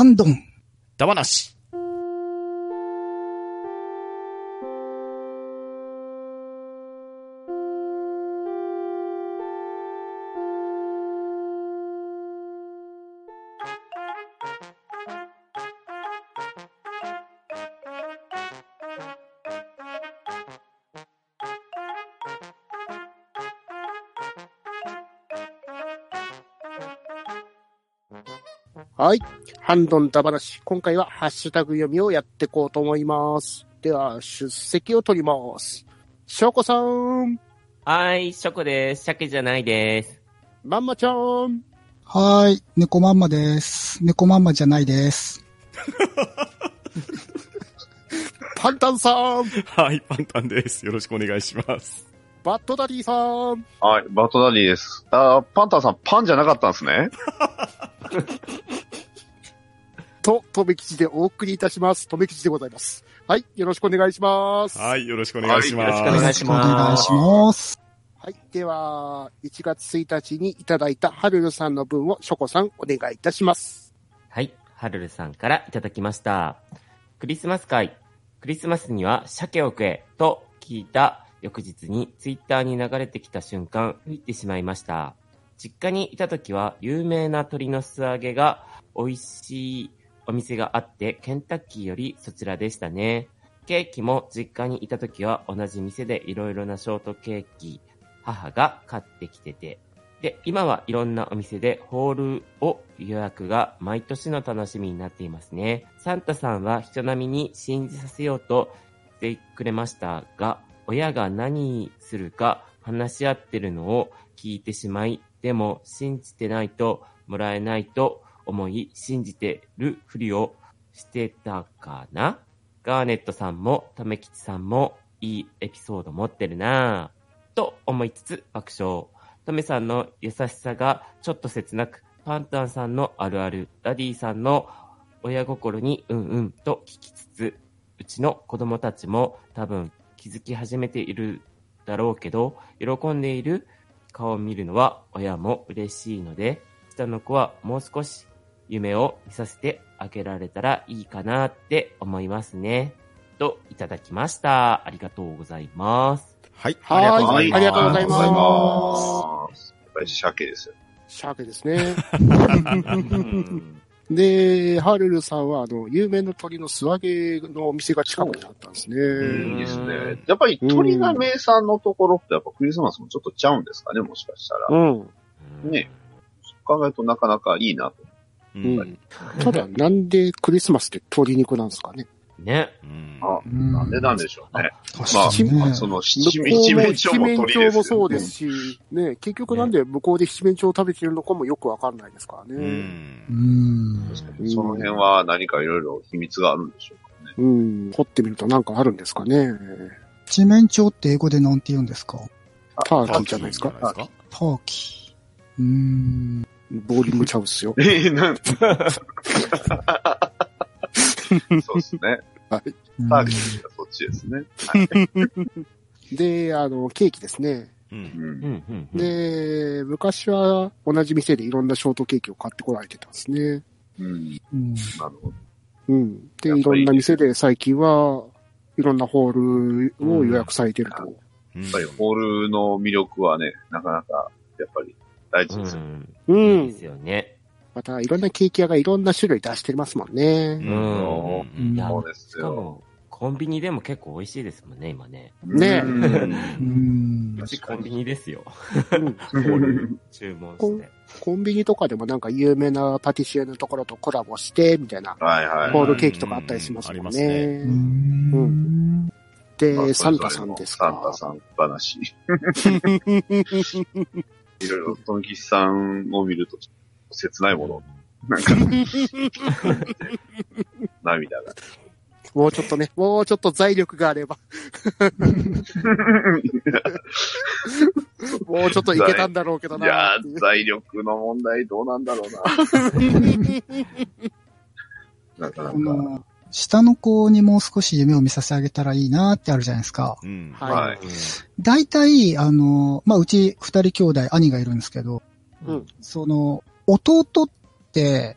ハンドン。だばなし。はい。ハンドンダ話。今回はハッシュタグ読みをやっていこうと思います。では、出席を取ります。しょうこさん、はい、ショコです。鮭じゃないです。まんまちゃん、はーい。猫まんまです。猫まんまじゃないです。パンタンさん、はい、パンタンです。よろしくお願いします。バッドダディさん、はい、バトダディです。あーパンタンさん、パンじゃなかったんですね。と、とめきちでお送りいたします。とめきちでございます。はい。よろしくお願いします。はい、よろしくお願いします。はいよろしくお願いしますよろくお願いします。はい。では、1月1日にいただいたハルルさんの分をショコさんお願いいたします。はい、ハルルさんからいただきました。クリスマス会。クリスマスには鮭を食えと聞いた翌日にツイッターに流れてきた瞬間、吹いてしまいました。実家にいた時は有名な鶏の素揚げが美味しいお店があって、ケンタッキーよりそちらでしたね。ケーキも実家にいた時は同じ店でいろいろなショートケーキ、母が買ってきてて、で、今はいろんなお店でホールを予約が毎年の楽しみになっていますね。サンタさんは人並みに信じさせようとしてくれましたが、親が何するか話し合ってるのを聞いてしまい、でも信じてないともらえないと思い、信じてるふりをしてたかな？ガーネットさんも、ためきちさんもいいエピソード持ってるなぁ。と思いつつ爆笑。トメさんの優しさがちょっと切なく、パンタンさんのあるある、ダディさんの親心にうんうんと聞きつつ、うちの子供たちも多分気づき始めているだろうけど、喜んでいる顔を見るのは親も嬉しいので、下の子はもう少し夢を見させてあげられたらいいかなって思いますね。といただきました。ありがとうございます。はい、はいありがとうございます。ありがとうございますありがとうございます。やっぱり鮭ですよ。シャーケですね。で、ハルルさんは、あの、有名な鶏の素揚げのお店が近くにあったんですね。いいですね。やっぱり鳥が名産のところってやっぱクリスマスもちょっとちゃうんですかね、もしかしたら。うん。ねそう考えるとなかなかいいなと。う。うんん。ただ、なんでクリスマスって鶏肉なんですかね？ね。うんあ、うんなんでなんでしょうね。確まあ。その向七こう面鳥も七面鳥もそうですし、ね、結局なんで向こうで七面鳥を食べてるのかもよくわかんないですからうね。んう。ん。確かにその辺は何かいろいろ秘密があるんでしょうかね。うん。掘ってみるとなんかあるんですかね。七面鳥って英語でなんて言うんですか？ターキーじゃないですか？ターキー。うーん。ボーリングちゃうっすよ。ええ、なん そうですね。はい。ターキーがそっちですね。はい。で、あの、ケーキですね。で、昔は同じ店でいろんなショートケーキを買ってこられてたんですね。うん。うん。なるほど。うん。で、いろんな店で最近はいろんなホールを予約されてると。ややっぱりホールの魅力はね、なかなか、やっぱり大事ですよ。うん。うんいいですよね。また、いろんなケーキ屋がいろんな種類出してますもんね。うんうんそうですよ。しかも、コンビニでも結構美味しいですもんね、今ね。ねうんうんう。ちコンビニですよ。うん注文して。コンビニとかでもなんか有名なパティシエのところとコラボして、みたいな、はいはい。ホールケーキとかあったりしますもんうん。うーん。まで、あサンタさんですサンタか。さん話。いろいろ、トンキシさんを見ると、切ないもの。なんか、涙が。もうちょっとね、もうちょっと財力があれば、もうちょっといけたんだろうけどないうー、財力の問題どうなんだろうな。なかなか。下の子にもう少し夢を見させてあげたらいいなってあるじゃないですか。うん。はいはい。大体、あの、まあ、うち二人兄弟、兄がいるんですけど、うんその、弟って、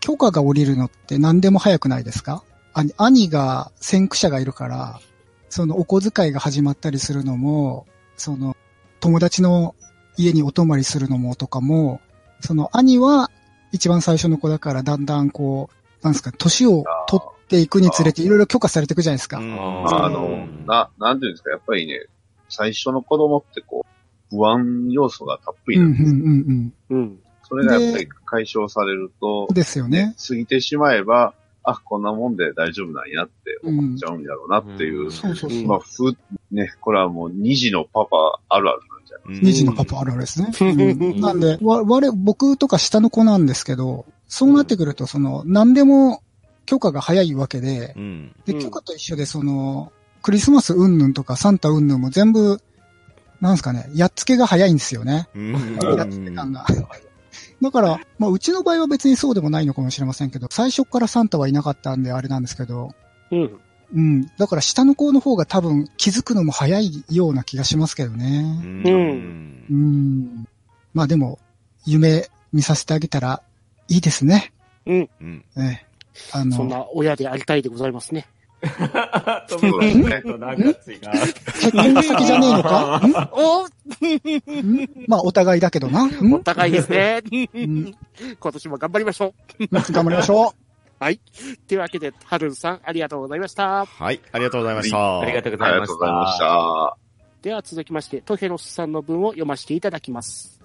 許可が下りるのって何でも早くないですか？兄兄が先駆者がいるから、そのお小遣いが始まったりするのも、その友達の家にお泊まりするのもとかも、その兄は一番最初の子だからだんだんこう、なんですか、年を取っていくにつれていろいろ許可されていくじゃないですか。うんあの、な、なんていうんですか、やっぱりね、最初の子供ってこう、不安要素がたっぷりうんうんなんです。うんうん。それがやっぱり解消されるとうん。、ですよね。過ぎてしまえば、あ、こんなもんで大丈夫なんやって思っちゃうんやろうなっていう。うんそうそうそう。まあ、ふ、ね、これはもう二児のパパあるあるなんじゃないうん二児のパパあるあるですね。うんなんで、わ、我、僕とか下の子なんですけど、そうなってくると、その、何でも許可が早いわけで、うん。で、うん許可と一緒で、その、クリスマス云々とかサンタ云々も全部、なんですかね、やっつけが早いんですよね。うんやっつけ感が。だから、まあ、うちの場合は別にそうでもないのかもしれませんけど、最初からサンタはいなかったんであれなんですけど、うん。うん。だから下の子の方が多分気づくのも早いような気がしますけどね。うんうん。まあでも、夢見させてあげたらいいですね。うん。うん。ね。あの、そんな親でありたいでございますね。結婚先じゃねえのか？ん？おん？まあお互いだけどな。ん？お互いですね。ん今年も頑張りましょ頑張りましょう。というわけで、はるんさん、ありがとうございました。はい、ありがとうございました。ありがとうございましがとうございました。た。では続きまして、トヘロスさんの文を読ませていただきます。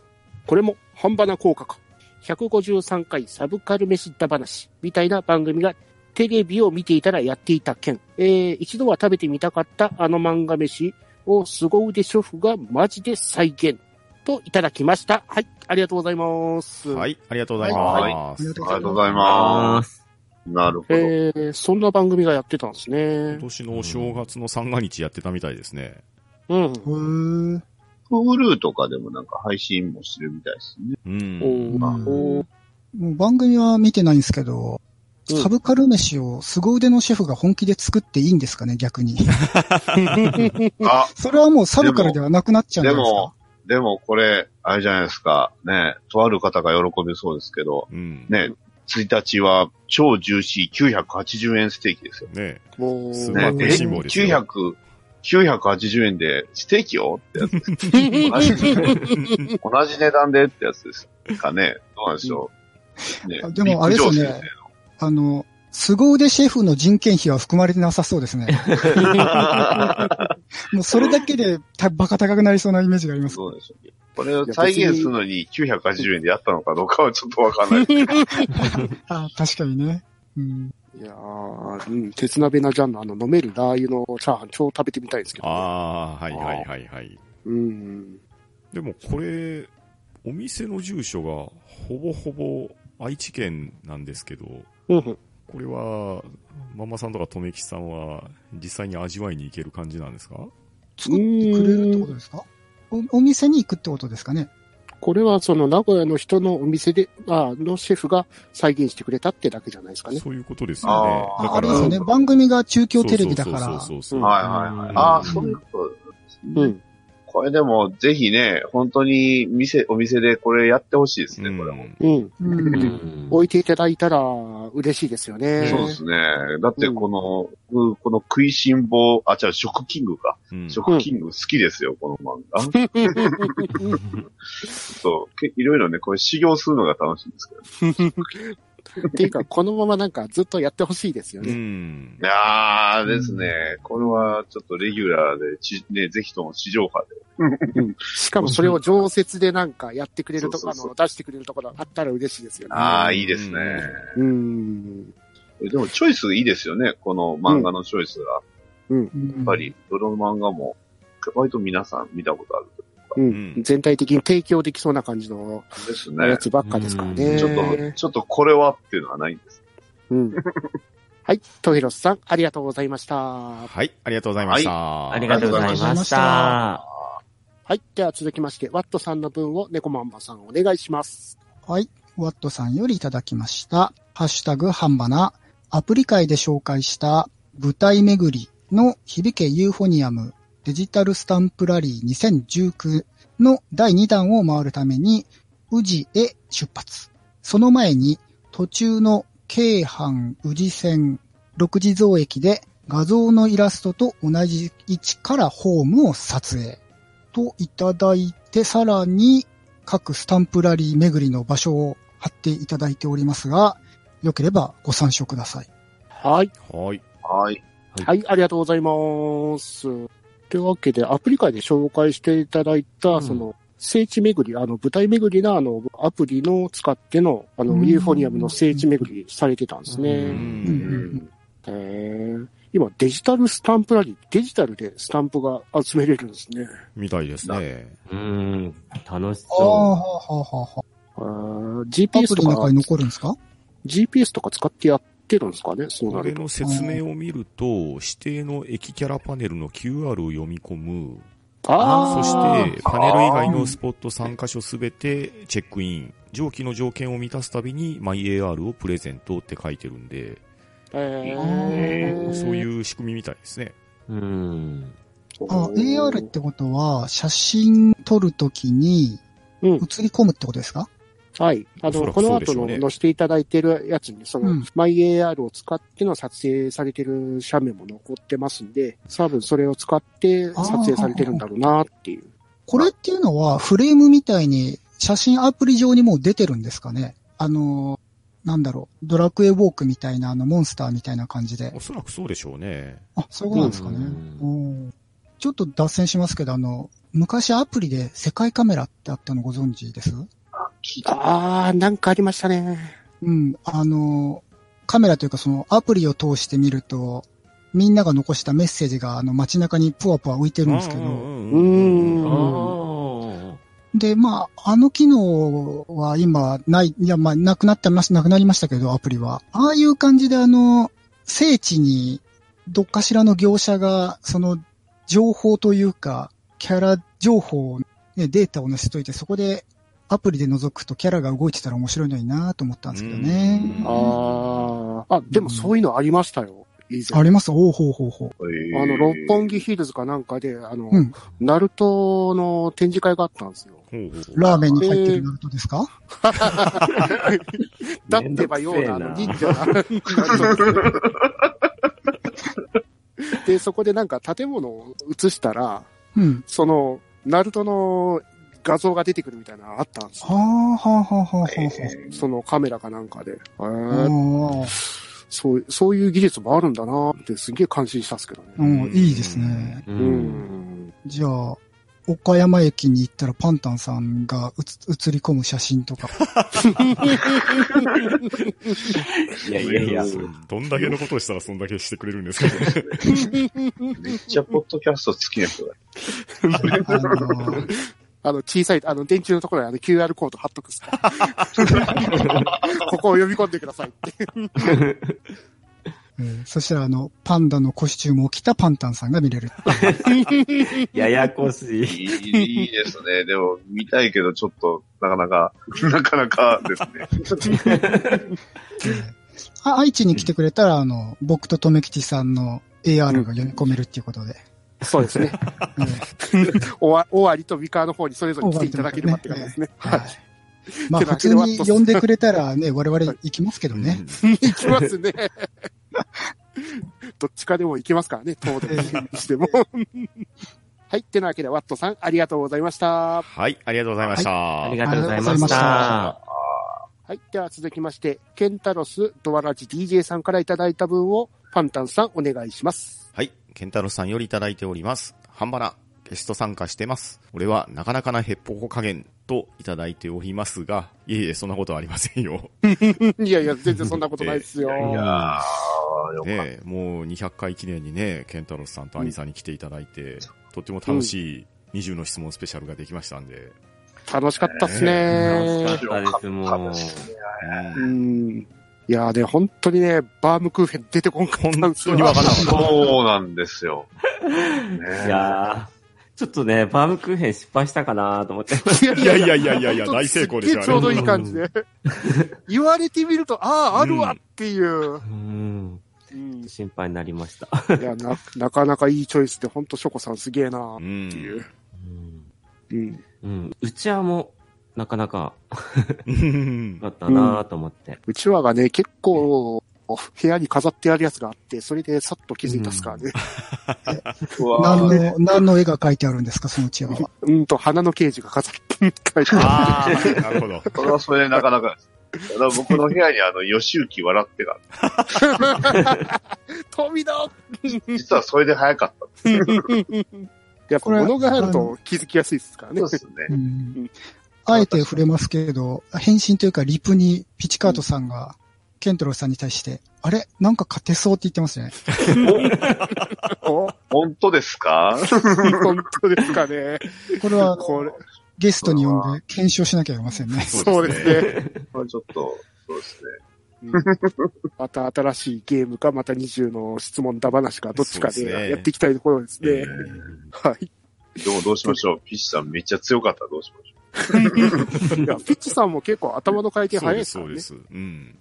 これも、半端な効果か。153回サブカル飯だ話みたいな番組がテレビを見ていたらやっていた件。えー、一度は食べてみたかったあの漫画飯を凄腕シェフがマジで再現といただきました。はい、ありがとうございます。はい、ありがとうございはいます。ありがとうありがとうございます。なるほど。えー、そんな番組がやってたんですね今。年のお正月の三が日やってたみたいですね。うん。う。へー Hulu とかでもなんか配信もしてるみたいですね。うおん。ーおーもう番組は見てないんですけど、うんサブカル飯を凄腕のシェフが本気で作っていいんですかね、逆に。あ、それはもうサブカルではなくなっちゃうんですか？でもこれ、あれじゃないですか。ね、とある方が喜びそうですけど、うん。ね、1日は超ジューシー980円ステーキですよ。ねもう、すごいね、食いしん坊ですよ900、980円でステーキよってやつです。同じ値段でってやつですかね。どうなんでしょう。ねあでもあれですよねあの、凄腕シェフの人件費は含まれてなさそうですね。もうそれだけでたバカ高くなりそうなイメージがあります。生そうでしょう。これを再現するのに980円でやったのかどうかはちょっとわかんないですけど。あ確かにね。うん、いやー、うん、鉄鍋なジャンのあの飲めるラー油のチャーハン超食べてみたいですけど。ああ、はいはいはいはい。うん。でもこれ、お店の住所がほぼほぼ愛知県なんですけど、うん。これは、ママさんとかとめきさんは実際に味わいに行ける感じなんですか？作ってくれるってことですか？おお店に行くってことですかね？これはその名古屋の人のお店で、あのシェフが再現してくれたってだけじゃないですかね。そういうことですよね。だから、あれですよね。番組が中京テレビだから。そうそうそうそううんはいはいはい。ああ、そういうことですね。うん。これでも、ぜひね、本当に店、お店でこれやってほしいですね、これも。うん。う。うんん置いていただいたら嬉しいですよね。そうですね。だってこの、うんこの食いしん坊、あ、違う、食キングか。うん食キング好きですよ、この漫画。そう。けいろいろね、これ修行するのが楽しいんですけど。っていうか、このままなんかずっとやってほしいですようね。んい。やーですね、これはちょっとレギュラーで、ちね、ぜひとも地上波で。しかもそれを常設でなんかやってくれるとこ、あの、出してくれるところあったら嬉しいですよね。ああ、いいですね。うん。でもチョイスいいですよね、この漫画のチョイスが。ややっぱり、どの漫画も、割と皆さん見たことあるううんん。全体的に提供できそうな感じのですねや。つばっかですからね。ちょっと、ちょっとこれはっていうのはないんです。うん。はい。トヒロスさん、ありがとうございました。はい、ありがとうございました。ありがとうございましありがとうございましたた。はい。では続きまして、ワットさんの分を猫マンバさんお願いします。はい。ワットさんよりいただきました。ハッシュタグハンバナ。アプリ界で紹介した舞台巡りの響けユーフォニアムデジタルスタンプラリー2019の第2弾を回るために宇治へ出発。その前に途中の京阪宇治線6時増駅で画像のイラストと同じ位置からホームを撮影といただいて、さらに各スタンプラリー巡りの場所を貼っていただいておりますが、よければご参照ください。はい。はい。はい。はい、ありがとうございます。というわけで、アプリ会で紹介していただいた、うんその、聖地巡り、あの、舞台巡りのあの、アプリの使っての、あの、うんユーフォニアムの聖地巡りされてたんですうね。うんうんへー今、デジタルスタンプラリー、デジタルでスタンプが集めれるんですね。みたいですね。うん。楽しああ、そはあ、はあ、はあ。あーア GPS とかプリの中に、残るんですか？GPS とか使ってやってるんですかねそうなると。これの説明を見ると、指定の駅キャラパネルの QR を読み込む。あそあして、パネル以外のスポット3箇所すべてチェックイン。上記の条件を満たすたびに、マイ AR をプレゼントって書いてるんで、えー、そういう仕組みみたいですね。う。うん。あ、AR ってことは、写真撮るときにうん映り込むってことですか？はい。あの、この後の載せていただいてるやつに、その、うんマイ AR を使っての撮影されてる写メも残ってますんで、多分それを使って撮影されてるんだろうなっていう。これっていうのは、フレームみたいに写真アプリ上にもう出てるんですかね？あの、なんだろう、ドラクエウォークみたいな、あの、モンスターみたいな感じでお。そらくそうでしょうね。あ、そうなんですかね。ちょっと脱線しますけど、あの、昔アプリで世界カメラってあったのご存知です？聞いた。あー、なんかありましたね。うん、あの、カメラというかそのアプリを通して見ると、みんなが残したメッセージがあの街中にぷわぷわ浮いてるんですけど、ううんうんうんん。あで、まあ、あの機能は今ない、いや、まあ、なくなってまし、なくなりましたけど、アプリは。ああいう感じであの、聖地に、どっかしらの業者が、その、情報というか、キャラ情報を、ね、データを載せといて、そこで、アプリで覗くとキャラが動いてたら面白いのになと思ったんですけどね。うんあー。あ、でもそういうのありましたよ。ありますおうほうほうほう。あの、六本木ヒルズかなんかで、あの、うん。ナルトの展示会があったんですよ。ラーメンに入ってるナルトですか、だってばような、あの、忍者が。で、そこでなんか建物を映したら、うん。その、ナルトの画像が出てくるみたいなのあったんですよ。はあ、はあ、はあ、はあ、はあ。そのカメラかなんかで。へあーあ、そう、そういう技術もあるんだなってすげえ感心したんですけどね。うん、いいですね。う。うんん。じゃあ、岡山駅に行ったらパンタンさんがうつ映り込む写真とか。いやいやいや。どんだけのことをしたらそんだけしてくれるんですかね。めっちゃポッドキャスト好きな人だ。あのあの、小さい、あの、電柱のところにあの QR コード貼っとくっすかここを読み込んでくださいって。えーそしたら、あの、パンダのコスチュームを着たパンタンさんが見れる。ややこしい。いいいいですね。でも、見たいけど、ちょっと、なかなか、なかなかですね。あ愛知に来てくれたら、あの、僕ととめきちさんの AR が読み込めるっていうことで。そうですね。終わりと三河の方にそれぞれ来ていただければって感じですね。はい。まあ、普通に呼んでくれたらね、我々行きますけどね。行きますね。どっちかでも行けますからね、東電にしても。はい。てなわけで、ワットさん、ありがとうございました。はい、ありがとうございました。ありがとうございましありがとうございまた。はい。では続きまして、ケンタロスドアラジ DJ さんからいただいた分を、パンタンさんお願いします。はい。ケンタロスさんよりいただいております。ハンバナ、ゲスト参加してます。俺はなかなかなヘッポコ加減といただいておりますが、いえいえ、そんなことはありませんよ。いやいや、全然そんなことないですよ。いやー、よかっねえ、もう200回記念にね、ケンタロスさんとアニさんに来ていただいて、とっても楽しい20の質問スペシャルができましたんで、楽しかったっす楽ねし。かったです、もう。うん。いやーね、本当にね、バームクーヘン出てこんかったん本ですよ。当にわかんなかった。そうなんですよ。いやー、ちょっとね、バームクーヘン失敗したかなと思って。いやいやいやいやいや、大成功でしたね。ちょうどいい感じで。言われてみると、ああ、あるわっていう。うん。うん心配になりました。いや、な、なかなかいいチョイスで、ほんとショコさんすげえなっうん。ていう。うんうん。うん。うちはもう、なかなかうんだったなと思って。うちわがね、結構、部屋に飾ってあるやつがあって、それでさっと気づいたっすからね。何ーの、何の絵が描いてあるんですか、そのうちは。うんと、花のケージが飾って、書いてあああ、なるほど。それはそれでなかなか僕の部屋にあの、吉行笑ってがあって、る。富田実はそれで早かった。やっぱ物があると気づきやすいですからねそう。ですね。うんあえて触れますけど、返信というかリプにピチカートさんが、ケントローさんに対して、あれ？なんか勝てそうって言ってますね。お 本当ですか？本当ですかね。これはこれ、ゲストに呼んで検証しなきゃいけませんね。そうですね。これちょっと、そうですね。また新しいゲームか、また20の質問だ話か、どっちかでやっていきたいところですね。はい。どう、どうしましょうピッチさんめっちゃ強かったらどうしましょいや、ピッチさんも結構頭の回転早いですすからね。そうです。うん。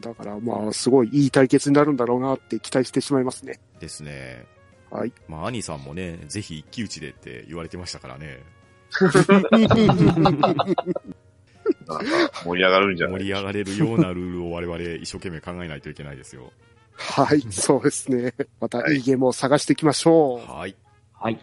だからまあ、すごいいい対決になるんだろうなって期待してしまいますね。ですね。はい。まあ、兄さんもね、ぜひ一騎打ちでって言われてましたからね。盛り上がるんじゃない盛り上がれるようなルールを我々一生懸命考えないといけないですよ。はい、そうですね。またいいゲームを探していきましょう。はい。はい。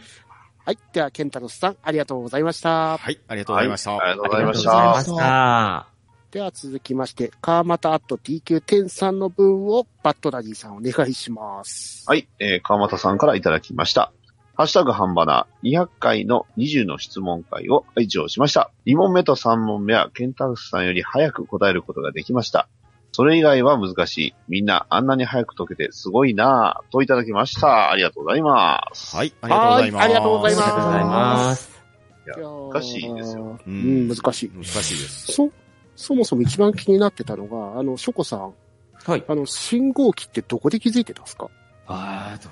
はい。では、ケンタロスさん、ありがとうございました。はい、ありがとうございました。はいありがとうありがとうごございまし。ざいましたた。では続きまして、川又アット TQ10 さんの分をバットダディさんお願いします。はい、えー、川又さんからいただきました。ハッシュタグ半ばな200回の20の質問会を以上しました。2問目と3問目はケンタウスさんより早く答えることができました。それ以外は難しい。みんなあんなに早く解けてすごいなぁといただきました。ありがとうございます。はい、ありがとうございます。はいありがとうございますありがとうございます。いや難しいですよ。ううん、難しい。難しいです。そ、そもそも一番気になってたのが、あの、ショコさん、はい。あの、信号機ってどこで気づいてたんですか？あー、ど、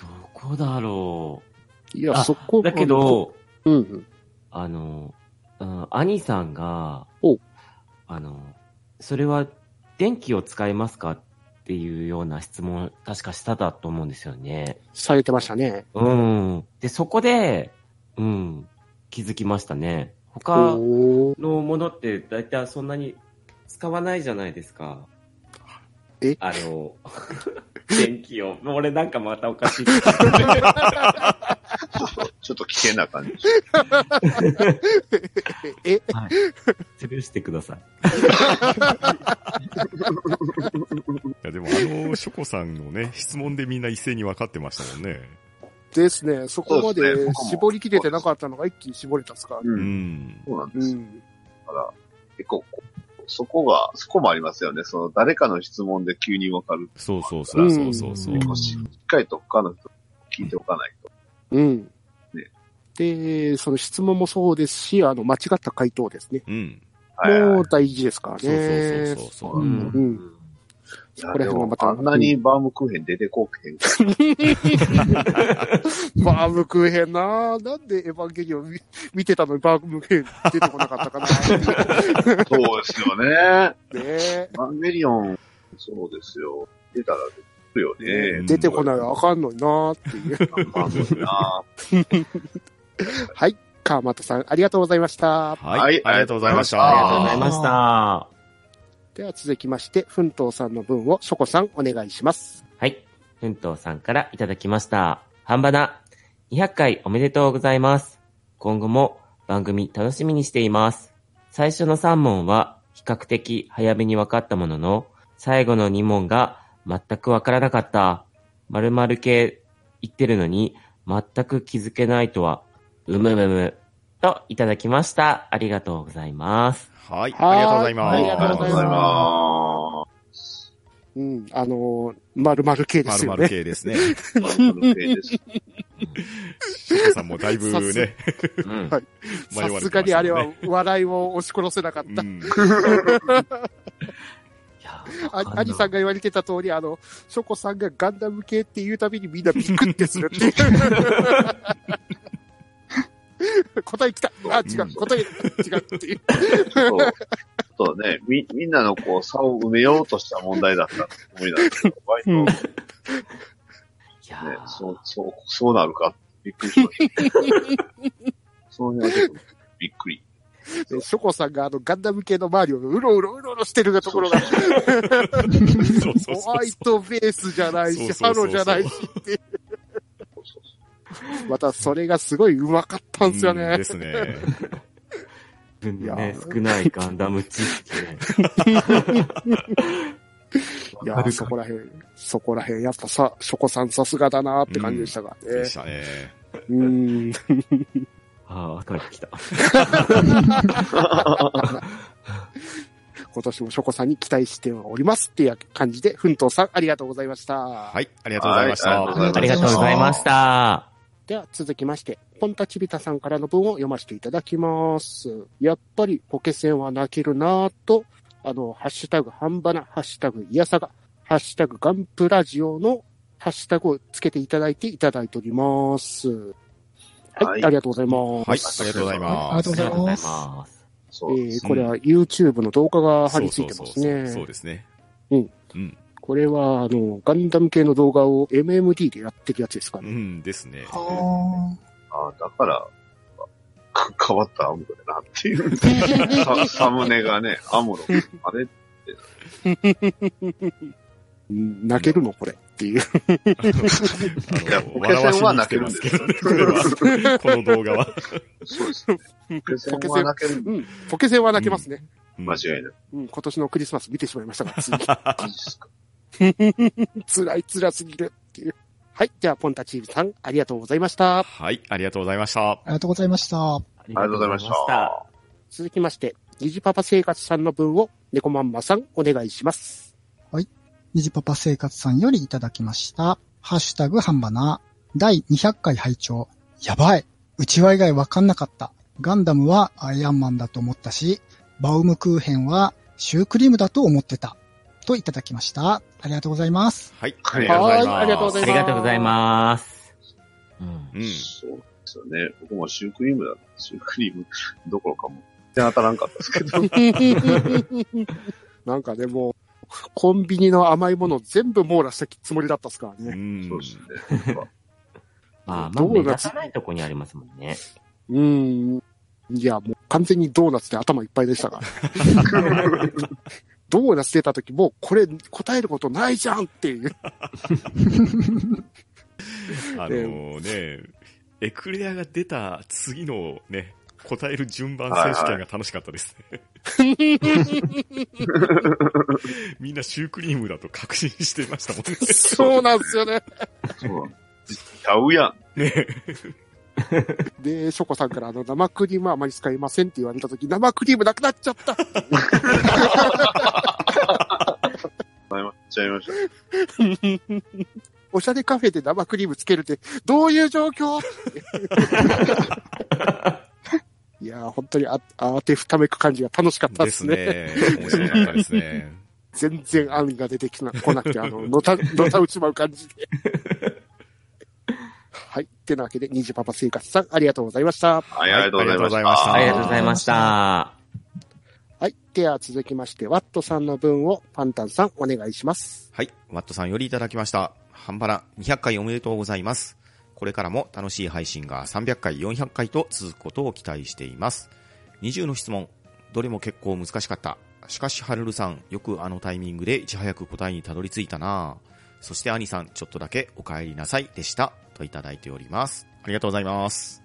どこだろいや、あそこう。だけ、ど、うんうん。あの、うん兄さんがお、あの、それは電気を使いますか？っていうような質問、確かしただと思うんですよね。されてましたね。うん。で、そこで、うん、気づきましたね。他のものって大体そんなに使わないじゃないですか。え？あの、電気を。俺なんかまたおかしい。ちょっと、危険な感じ。え、はい。スルーしてください。いや、でもあの、ショコさんのね、質問でみんな一斉に分かってましたもんね。ですね。そこまで絞りきれてなかったのが一気に絞れたっすか？らね。う。うんん。そうなんですよ。うん。から、結構、そこが、そこもありますよね。その、誰かの質問で急にわかる。そうそうそうそうそうそう。うんしっかりと他の人聞いておかないと。うん。ねで、その質問もそうですし、あの、間違った回答ですね。うん。もう大事ですからね。そうそうそう。うんうん。そこら辺もまた。あんなにバームクーヘン出てこうへん。バームクーヘンなぁなんでエヴァンゲリオン見見てたのにバームクーヘン出てこなかったかなそうですよね。ねえバンゲリオン、そうですよ。出たら出てくるよね。うん出てこないらあかんのになぁっていう。まあそうだな はい。川又さん、ありがとうございました。はい。はいありがとうございましあありがとうた。ございました。では続きまして、奮闘さんの分をショコさんお願いします。はい。奮闘さんからいただきました。半ばな。200回おめでとうございます。今後も番組楽しみにしています。最初の3問は比較的早めに分かったものの、最後の2問が全く分からなかった。〇〇系言ってるのに全く気づけないとは、うむむむ。といただきました。ありがとうございます。はい。ありがとうございます。ありがとうございまますうん、あのー、〇〇系でするまよね。る系ですね。す。バンゲリオンです。ショコさん。もだいぶね、うん。はい迷われてましたもん。ねさすがにあれは笑いを押し殺せなかった。うん。あ兄さん。が言われてた通り、あの、ショコさん。がガンダム系って言うたびにみん。なビクってするっていう。答え来たあ、違う、答え、違うっていう。そう。そうね、み、みんなのこう、差を埋めようとした問題だったと思いなんですけど、割とうんね、いやーそう、そう、そうなるか、びっくりしました。その辺はちょっとびっくり。でショコさんがあのガンダム系の周りをうろうろうろうろしてるところが、ホワイトベースじゃないし、ハロじゃないしって。またそれがすごい上手かったんですよねうんで。すね。自分のね少ないガンダム知識ね。いやー、そこらへん、そこらへん、やっぱさ、ショコさんさすがだなーって感じでしたがねでし。たね。うーん。ああ、後に来た。今年もショコさんに期待しておりますっていう感じで、奮闘さんありがとうございました。はい、ありがとうございました。はいありがとうございました。では続きまして、ポンタチビタさんからの文を読ませていただきます。やっぱりポケセンは泣けるなぁと、あの、ハッシュタグ半ばな、ハッシュタグイヤサガ、ハッシュタグガンプラジオのハッシュタグをつけていただいていただいております。はい、はいありがとうございます。はい、ありがとうございあます。ありがとうございます。えーこれは YouTube の動画が貼り付いてますそうそう。ですね。うん。うん。これは、あの、ガンダム系の動画を MMD でやってるやつですかね。うんですね。はああ、だから、か変わったアムロだなっていう。ササムネがね、アムロ。あれうん泣けるのこれっていう。あいやポケセンは泣けるんですけどね、これは。この動画は。そうですね。ポケセンは泣ける。うん。ポケセンは泣けますね。間違いない。うん。今年のクリスマス見てしまいましたが、つい マジですか。辛い辛すぎるっていう。はい。じゃあ、ポンタチームさん、ありがとうございました。はい、ありがとうございました。ありがとうございました。あありがとうございました。続きまして、ニジパパ生活さんの分を、猫まんまさん、お願いします。にじパパ生活さんよりいただきました。ハッシュタグハンバナ第200回拝聴やばい。内輪以外わかんなかった。ガンダムはアイアンマンだと思ったし、バウムクーヘンはシュークリームだと思ってた。といただきました。ありがとうございます。はい、あありがとうございます。はいありがとうございますありがとうございます。うん。うん。そうですよね。僕もシュークリームだった。シュークリームどころかも。全然当たらんかったですけど。なんかでも、コンビニの甘いもの全部網羅したつもりだったっすからうね。んそうですね。まあ、まあ、目ドーナツ立たないとこにありますもんね。うん。いや、もう完全にドーナツで頭いっぱいでしたから。ドーナツ出た時もうこれ答えることないじゃんっていう。あのね、エクレアが出た次のね、答える順番選手権が楽しかったですね。みんなシュークリームだと確信してましたもんね。そうなんですよね。そう。ちゃうやん。ねで、ショコさんからあの生クリームはあまり使いませんって言われた時、生クリームなくなっちゃった。なっちゃいました。おしゃれカフェで生クリームつけるって、どういう状況？いやー、本当にあ当てふためく感じが楽しかったでですすね。ね。面白かったですね。全然案が出てきな来なくて、あの、のた、のた打ちまう感じで。はい。ってなわけで、ニジパパ生活さん、ありがとうございました。はい、ありがとうございました。はいありがとうございました。はい。では続きまして、ワットさんの分をパンタンさん、お願いします。はい。ワットさんよりいただきました。半ばな200回おめでとうございます。これからも楽しい配信が300回、400回と続くことを期待しています。20の質問。どれも結構難しかった。しかし、はるるさん、よくあのタイミングでいち早く答えにたどり着いたなそして、兄さん、ちょっとだけお帰りなさいでした。といただいております。ありがとうございます。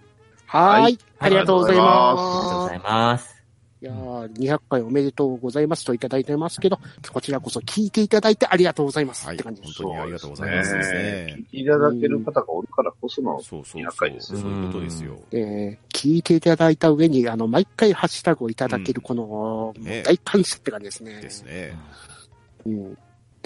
はーい。はいありがとうございありがとうますござ。います。いやー、200回おめでとうございますといただいてますけど、こちらこそ聞いていただいてありがとうございます。はい。って感じです。本当にありがとうございますですね。聞いていただける方がおるからこその、そうそう200そう。回ですそういうことですよ。えー聞いていただいた上に、あの、毎回ハッシュタグをいただける、この、うんね大感謝って感じですね。ですね。うん。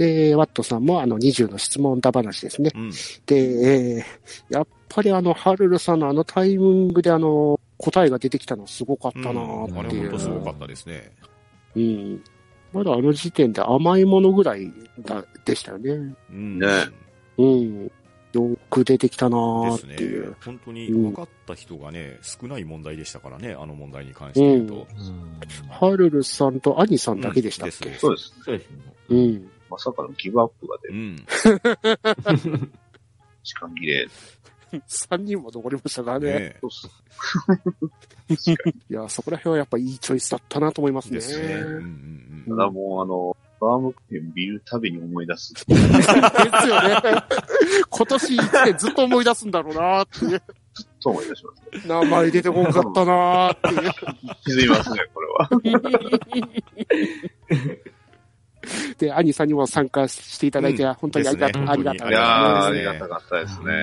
で、ワットさんも、あの、20の質問だ話ですね。うん。で、えーやっぱりあの、ハルルさんのあのタイミングであの、答えが出てきたのすごかったなうんあれーっていう。本当すごかったですね。うん。まだあの時点で甘いものぐらいだでしたよね。うん。ねうん。よく出てきたなーっていう。。本当に分かった人がね、少ない問題でしたからね、あの問題に関して言うと。ハルルさんとアニさんだけでしたっけ、うんそうです。そうですね。うん。まさかのギブアップが出る。うん。時間切れ。3人も残りましたからね。ねそうっすいや、そこら辺はやっぱいいチョイスだったなと思いますね。ですね。うんうんただもうあの、バームクーヘン見るたびに思い出す。ですよね。今年1年ずっと思い出すんだろうなっていう。と思い出しますね。名前出てこんかったなっていう。気づきますね、これは。で、兄さんにも参加していただいて、うん本当にありがた、ですねありがたいいやー、あですね。りがたかったですね。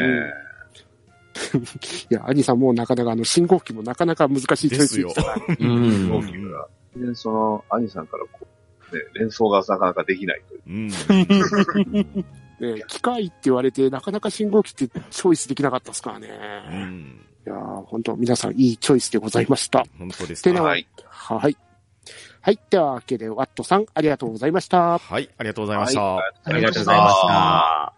いや、兄さんもなかなかあの、信号機もなかなか難しいチョイスですよ。うん。で、その、兄さんからこう、ね、連想がなかなかできないという。うん。ね、機械って言われて、なかなか信号機ってチョイスできなかったですからね。うん。いやー本当皆さんいいチョイスでございました。本当ですね。はい。はい。はい。では、わけで、ワットさん、ありがとうございました。はい、ありがとうございました。はありがとうございました。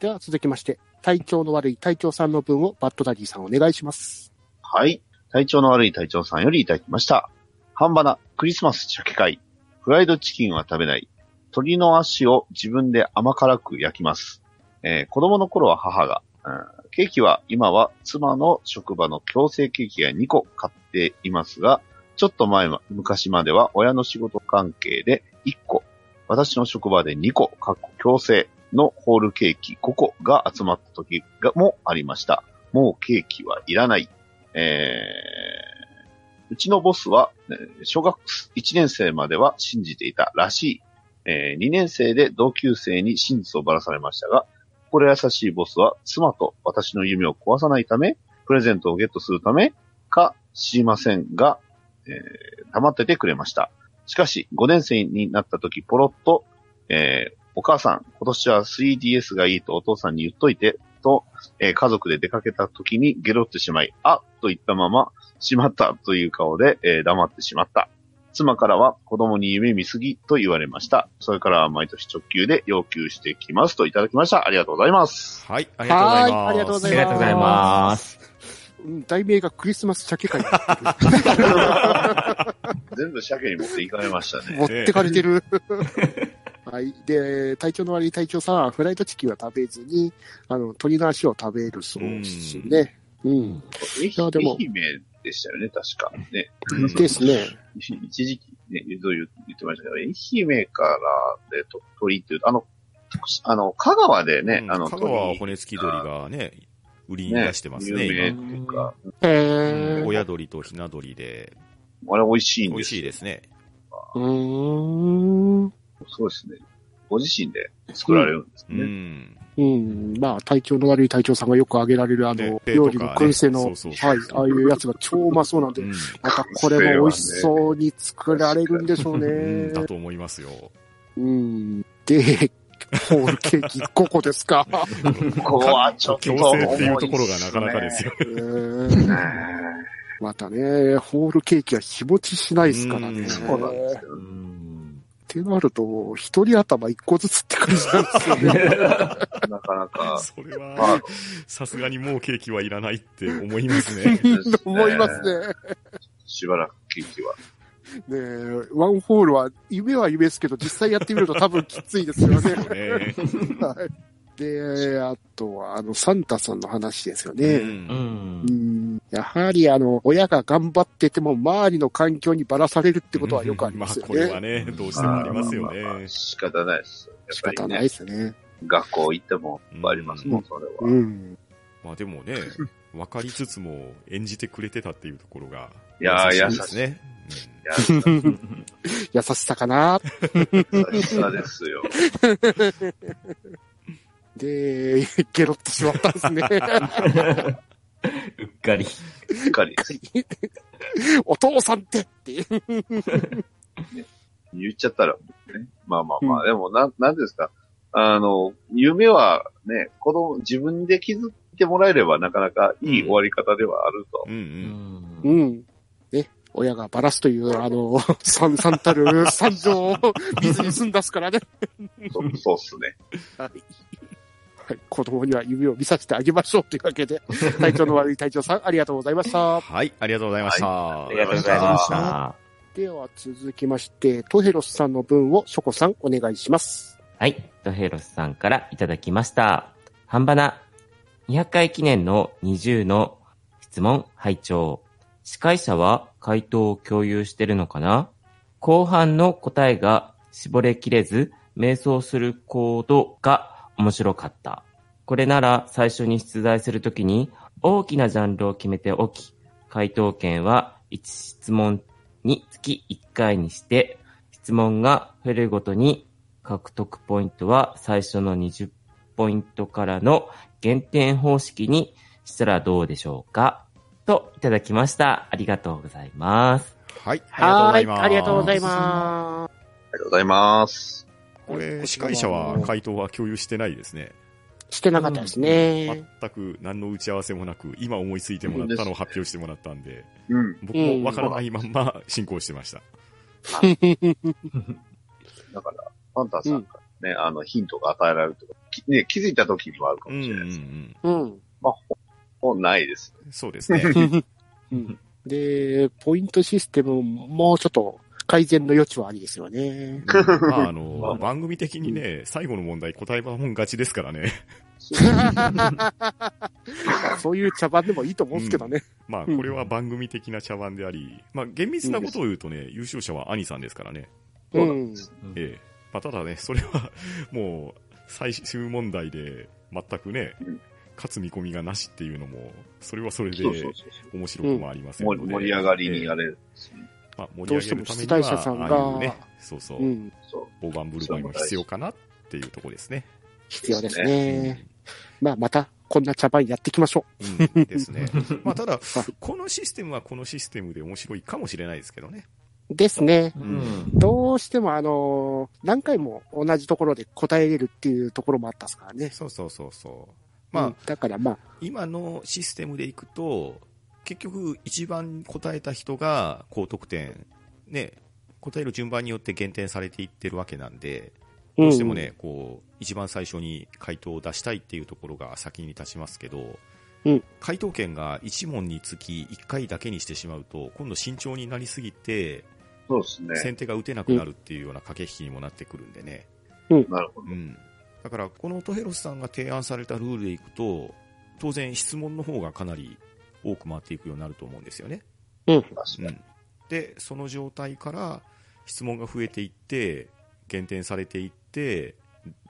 では、続きまして、体調の悪い隊長さんの分をバッドダディさんお願いします。はい。体調の悪い隊長さんよりいただきました。半ばな、クリスマス鮭会。フライドチキンは食べない。鶏の足を自分で甘辛く焼きます。えー子供の頃は母が、うんケーキは今は妻の職場の強制ケーキが2個買っていますが、ちょっと前は、昔までは親の仕事関係で1個、私の職場で2個、かっこ強制のホールケーキ5個が集まった時がもありました。もうケーキはいらない。えー、うちのボスは、小学1年生までは信じていたらしい。えー2年生で同級生に真実をばらされましたが、心優しいボスは妻と私の夢を壊さないため、プレゼントをゲットするためか知りませんが、えー黙っててくれました。しかし、5年生になった時、ポロッと、えーお母さん、今年は 3DS がいいとお父さんに言っといて、と、えー家族で出かけた時にゲロってしまい、あと言ったまま、しまったという顔で、えー黙ってしまった。妻からは子供に夢見すぎと言われました。それからは毎年直球で要求してきますといただきました。ありがとうございます。はい、ありがとうございます。はいありがとうございありがとうございます。うん題名がクリスマス鮭会。全部鮭に持っていかれましたね。持ってかれてる。はい。で、体調の悪い隊長さんはフライドチキンは食べずに、あの、鳥の足を食べるそうですね。うん。愛やでも媛でしたよね、確か。ね。うんですね。一時期ね、言う言ってましたけど、愛媛からでと鳥っていうと、あの、あの、香川でね、うんあの、香川鳥骨付き鳥がね、売りに出してますね、有名っ今。ていうか、へー。親鳥とひな鳥で、あれ美味しいん美味ですしいですね。うーん。そうですね。ご自身で作られるんですうね。ん。うん。まあ、体調の悪い隊長さんがよく挙げられる、あねの、料理の燻製の、そうそうそうはい、ああいうやつが超うまそうなんでう、ん。またこれも美味しそうに作られるんでしょううんね。だと思いますよ。うん。で、ホールケーキ5個ですか。ここはちょっと強制っていうところがなかなかですよ。うーんまたね、ホールケーキは日持ちしないですからね。うんそうなんですよ。うんってなると、一人頭一個ずつって感じなんですよね。なかなか。それまはあ、さすがにもうケーキはいらないって思いますね。思いますね。しばらくケーキは。ねえワンホールは、夢は夢ですけど、実際やってみると多分きついですよね。ね はいで、あとは、あの、サンタさんの話ですよう。ね。うんん。やはり、あの、親が頑張ってても、周りの環境にばらされるってことはよくありますよまあ、これね。はね、どうしてもありますよまあまあまあね。仕方ないです。や仕方ないね、ですね。学校行ってもありますもん、それは。うん。まあでもね、分かりつつも演じてくれてたっていうところが。いやー優しいですね。優しさかな。優しさですよ。で、ゲロってしまったんですね。うっかり。しっかり。お父さんってって。言っちゃったら、ね、まあまあまあ、でも、なん、なんですか。あの、夢はね、子供、自分で気づいてもらえればなかなかいい終わり方ではあると。うんう。うんうん。ね。親がバラすという、あの、三、三たる三条を水に済んだすからね。そうそうっすね。はい。はい。子供には夢を見させてあげましょうというわけで、体調の悪い隊長さん、ありがとうございました。はい、ありがとうございました。ありがとうございました。では続きまして、トヘロスさんの分をショコさんお願いします。はい。ドヘロスさんからいただきました。半ばな。200回記念の20の質問拝聴司会者は回答を共有してるのかな？後半の答えが絞れきれず、迷走するコードが面白かった。これなら最初に出題するときに大きなジャンルを決めておき、回答権は1質問につき1回にして、質問が増えるごとに獲得ポイントは最初の20ポイントからの減点方式にしたらどうでしょうか？といただきました。ありがとうございます。はい。ありがとうございます。はーいありがとうございまありがとうございます。これ、司会者は回答は共有してないですね。す。してなかったですね。全く何の打ち合わせもなく、今思いついてもらったのを発表してもらったんで、うん。僕もわからないまんま進行してました。だから、パンタンさんからね、あの、ヒントが与えられるとか、きね、気づいた時にはあるかもしれないです。ん。うん。まあ、ほぼないです。そうですね。うんで、ポイントシステムももうちょっと改善の余地はありですよね。まあ、あの、番組的にね、最後の問題答えばもん勝ちですからね。そういう茶番でもいいと思うんですけどね。まあ、これは番組的な茶番であり、まあ、厳密なことを言うとね、優勝者は兄さんですからね。そううん。ええ。まあ、ただね、それは、もう、最終問題で、全くねうん、勝つ見込みがなしっていうのも、それはそれで面白くもありませんので。盛り盛り上がりにやれ、れる。まあ、盛り上げるためにどうしても出題者さんは、がああいうね、そうそうう、ん。大盤振る舞いも必要かなっていうところですね。必要ですね。まあ、また、こんな茶番やっていきましょうん、ですね。まあ、ただ、このシステムはこのシステムで面白いかもしれないですけどね。う。ですね。うん。どうしても、あのー何回も同じところで答えれるっていうところもあったですからね。そうそうそうそう。まあ、うんだからまあ、今のシステムでいくと、結局一番答えた人が高得点、ね、答える順番によって減点されていってるわけなんで、どうしてもね、こう、一番最初に回答を出したいっていうところが先に立ちますけど、うん回答権が1問につき1回だけにしてしまうと、今度慎重になりすぎて、そうですね。先手が打てなくなるっていうような駆け引きにもなってくるんでね。なるほど。うん。だから、このトヘロスさんが提案されたルールでいくと、当然質問の方がかなり多く回っていくようになると思うんですよね。うん。で、その状態から質問が増えていって、減点されていって、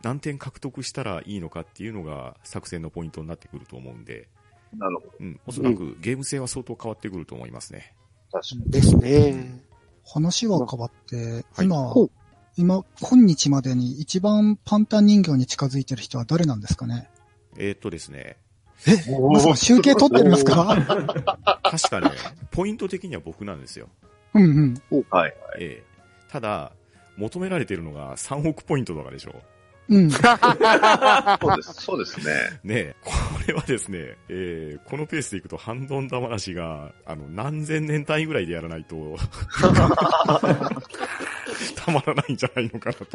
何点獲得したらいいのかっていうのが作戦のポイントになってくると思うんで、なるほど。うん。おそらくゲーム性は相当変わってくると思いますね。確かに。ですね。話は変わって、はい今今、今日までに一番パンタン人形に近づいてる人は誰なんですかねえっとですね、まさか集計取ってるんですか確かね、ポイント的には僕なんですよ。うんうん。はい。ええただ、求められてるのが3億ポイントとかでしょ。うん。そうです。そうですね。ね、これはですね、えーこのペースでいくと、ハンドンダ話が、あの、何千年単位ぐらいでやらないと、たまらないんじゃないのかなと。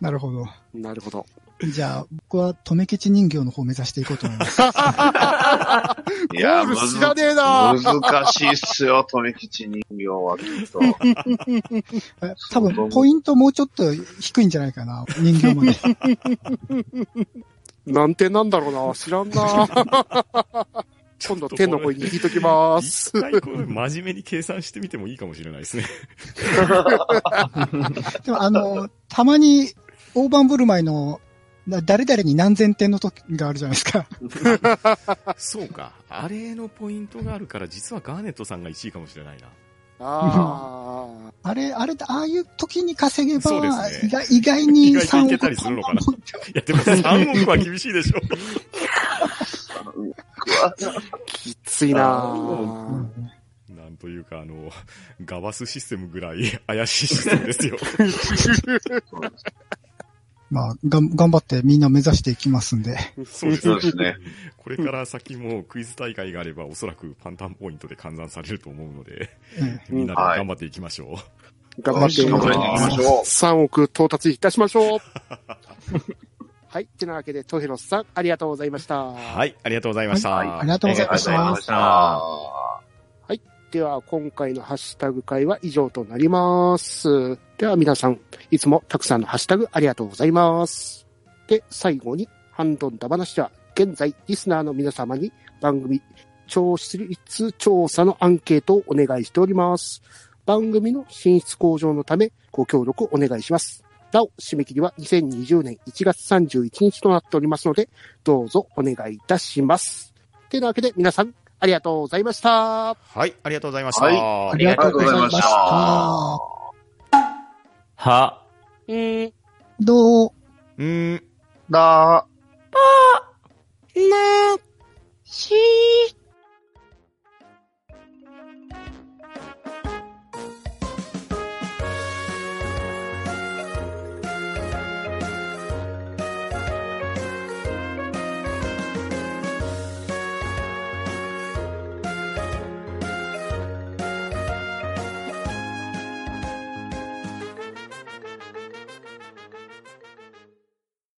なるほど。なるほど。じゃあ、僕は、とめけち人形の方を目指していこうと思います。いや、知らねえな難しいっすよ、富吉人形はきっと。え多分、ポイントもうちょっと低いんじゃないかな、人形まで。なんてなんだろうな。知らんな。今度天の声に聞いときます。一回これ真面目に計算してみてもいいかもしれないですね。でも、あの、たまに、大盤振る舞いの、な誰々に何千点の時があるじゃないですか。そうか。あれのポイントがあるから、実はガーネットさんが1位かもしれないな。ああれ、あれ、ああいう時に稼げば、そうですね意外意外に意外とい3億けたりするのかないや、でも3億は厳しいでしょ。あ、きついなうんなんというか、あの、ガバスシステムぐらい怪しいシステムですよ。まあ、がん、頑張ってみんな目指していきますんで。そうですね。これから先もクイズ大会があれば、おそらくパンタンポイントで換算されると思うので、うんみんなで頑張っていきましょう。頑張って頑張っていきましょう。3億到達いたしましょう。はい。てなわけで、トヘロスさん、ありがとうございました。はい、ありがとうございました。はいありがとうございましたありがとうございました。では、今回のハッシュタグ会は以上となります。では、皆さん、いつもたくさんのハッシュタグありがとうございます。で、最後に、ハンドンダ話では、現在、リスナーの皆様に番組、聴取率調査のアンケートをお願いしております。番組の品質向上のため、ご協力お願いします。なお、締め切りは2020年1月31日となっておりますので、どうぞお願いいたします。てなわけで、皆さん、ありがとうございました。はい、ありがとうございました。はいありがとうございました。は、ん、どうん、だー。なー、しー、